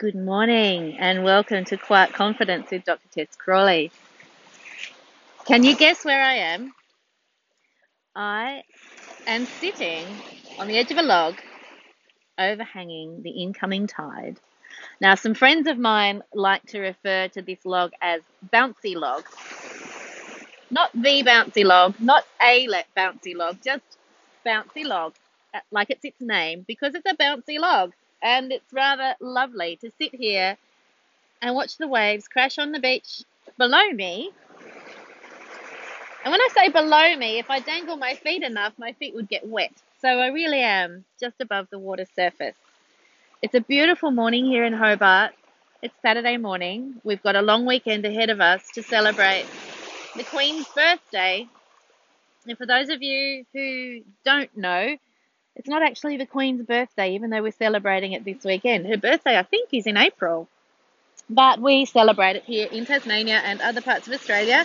Good morning and welcome to Quiet Confidence with Dr. Tess Crawley. Can you guess where I am? I am sitting on the edge of a log overhanging the incoming tide. Now, some friends of mine like to refer to this log as bouncy log. Not the bouncy log, not a bouncy log, just bouncy log, like it's its name, because it's a bouncy log and it's rather lovely to sit here and watch the waves crash on the beach below me. And when I say below me, if I dangle my feet enough, my feet would get wet. So I really am just above the water surface. It's a beautiful morning here in Hobart. It's Saturday morning. We've got a long weekend ahead of us to celebrate the Queen's birthday. And for those of you who don't know, it's not actually the Queen's birthday, even though we're celebrating it this weekend. Her birthday, I think, is in April. But we celebrate it here in Tasmania and other parts of Australia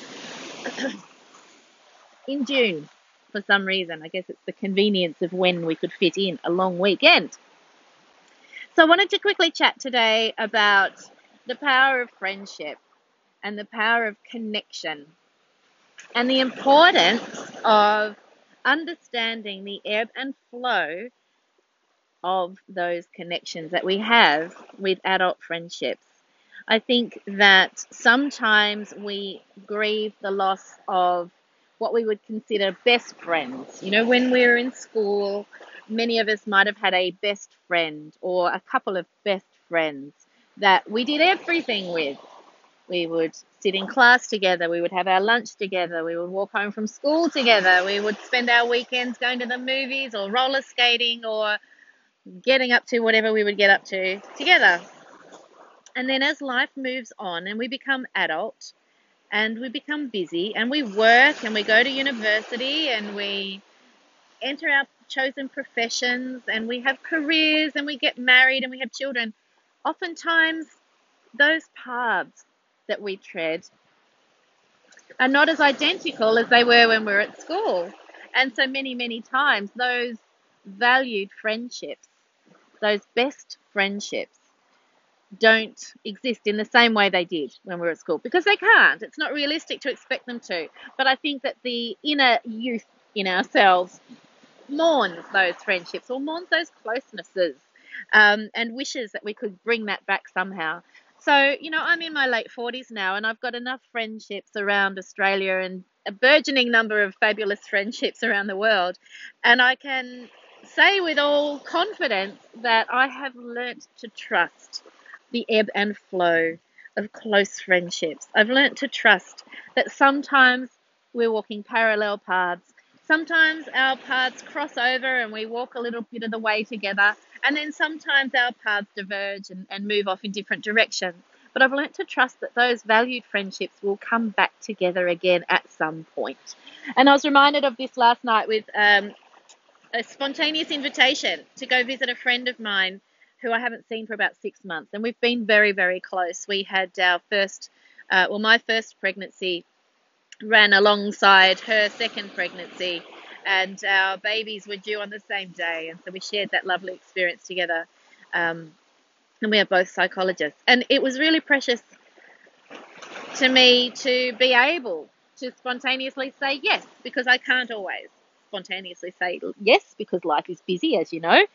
in June for some reason. I guess it's the convenience of when we could fit in a long weekend. So I wanted to quickly chat today about the power of friendship and the power of connection and the importance of understanding the ebb and flow of those connections that we have with adult friendships. I think that sometimes we grieve the loss of what we would consider best friends. You know, when we were in school, many of us might have had a best friend or a couple of best friends that we did everything with. We would sit in class together. We would have our lunch together. We would walk home from school together. We would spend our weekends going to the movies or roller skating or getting up to whatever we would get up to together. And then as life moves on and we become adult and we become busy and we work and we go to university and we enter our chosen professions and we have careers and we get married and we have children, oftentimes those paths that we tread are not as identical as they were when we were at school. And so many, many times, those valued friendships, those best friendships, don't exist in the same way they did when we were at school because they can't. It's not realistic to expect them to. But I think that the inner youth in ourselves mourns those friendships or mourns those closenesses um, and wishes that we could bring that back somehow. So, you know, I'm in my late 40s now and I've got enough friendships around Australia and a burgeoning number of fabulous friendships around the world. And I can say with all confidence that I have learnt to trust the ebb and flow of close friendships. I've learnt to trust that sometimes we're walking parallel paths. Sometimes our paths cross over and we walk a little bit of the way together. And then sometimes our paths diverge and, and move off in different directions. But I've learnt to trust that those valued friendships will come back together again at some point. And I was reminded of this last night with um, a spontaneous invitation to go visit a friend of mine who I haven't seen for about six months. And we've been very, very close. We had our first, uh, well, my first pregnancy ran alongside her second pregnancy and our babies were due on the same day, and so we shared that lovely experience together. Um, and we are both psychologists, and it was really precious to me to be able to spontaneously say yes because I can't always spontaneously say yes because life is busy, as you know.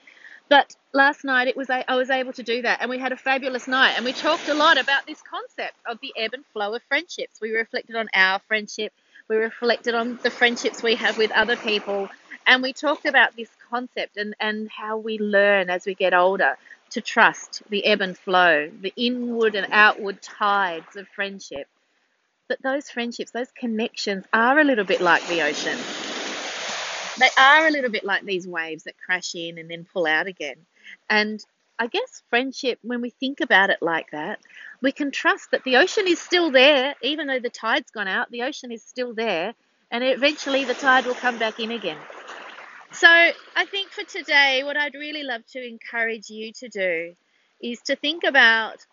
But last night it was I was able to do that, and we had a fabulous night, and we talked a lot about this concept of the ebb and flow of friendships. We reflected on our friendship we reflected on the friendships we have with other people, and we talked about this concept and, and how we learn as we get older to trust the ebb and flow, the inward and outward tides of friendship. That those friendships, those connections are a little bit like the ocean. They are a little bit like these waves that crash in and then pull out again. And I guess friendship, when we think about it like that, we can trust that the ocean is still there, even though the tide's gone out, the ocean is still there, and eventually the tide will come back in again. So I think for today, what I'd really love to encourage you to do is to think about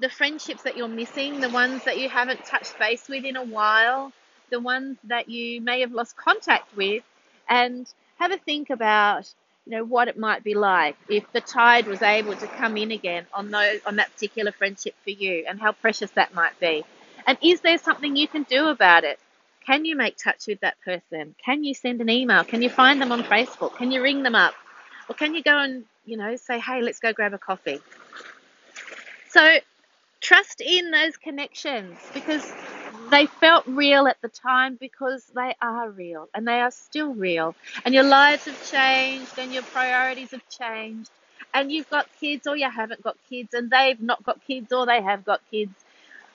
the friendships that you're missing, the ones that you haven't touched base with in a while, the ones that you may have lost contact with, and have a think about you know what it might be like if the tide was able to come in again on those on that particular friendship for you and how precious that might be. And is there something you can do about it? Can you make touch with that person? Can you send an email? Can you find them on facebook? Can you ring them up? Or can you go and you know say hey let's go grab a coffee. So trust in those connections because they felt real at the time because they are real and they are still real. And your lives have changed and your priorities have changed. And you've got kids or you haven't got kids, and they've not got kids or they have got kids.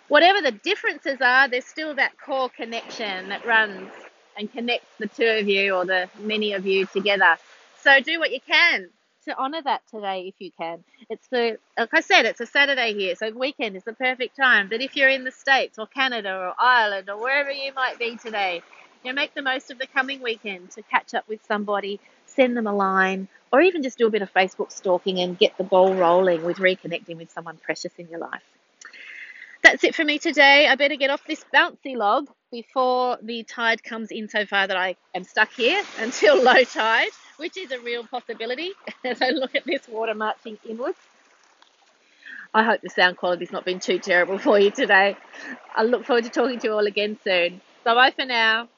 Whatever the differences are, there's still that core connection that runs and connects the two of you or the many of you together. So do what you can to honour that today if you can. It's the like I said, it's a Saturday here, so weekend is the perfect time. But if you're in the States or Canada or Ireland or wherever you might be today, you know, make the most of the coming weekend to catch up with somebody, send them a line, or even just do a bit of Facebook stalking and get the ball rolling with reconnecting with someone precious in your life. That's it for me today. I better get off this bouncy log before the tide comes in so far that I am stuck here until low tide which is a real possibility as I look at this water marching inwards. I hope the sound quality's not been too terrible for you today. I look forward to talking to you all again soon. Bye bye for now.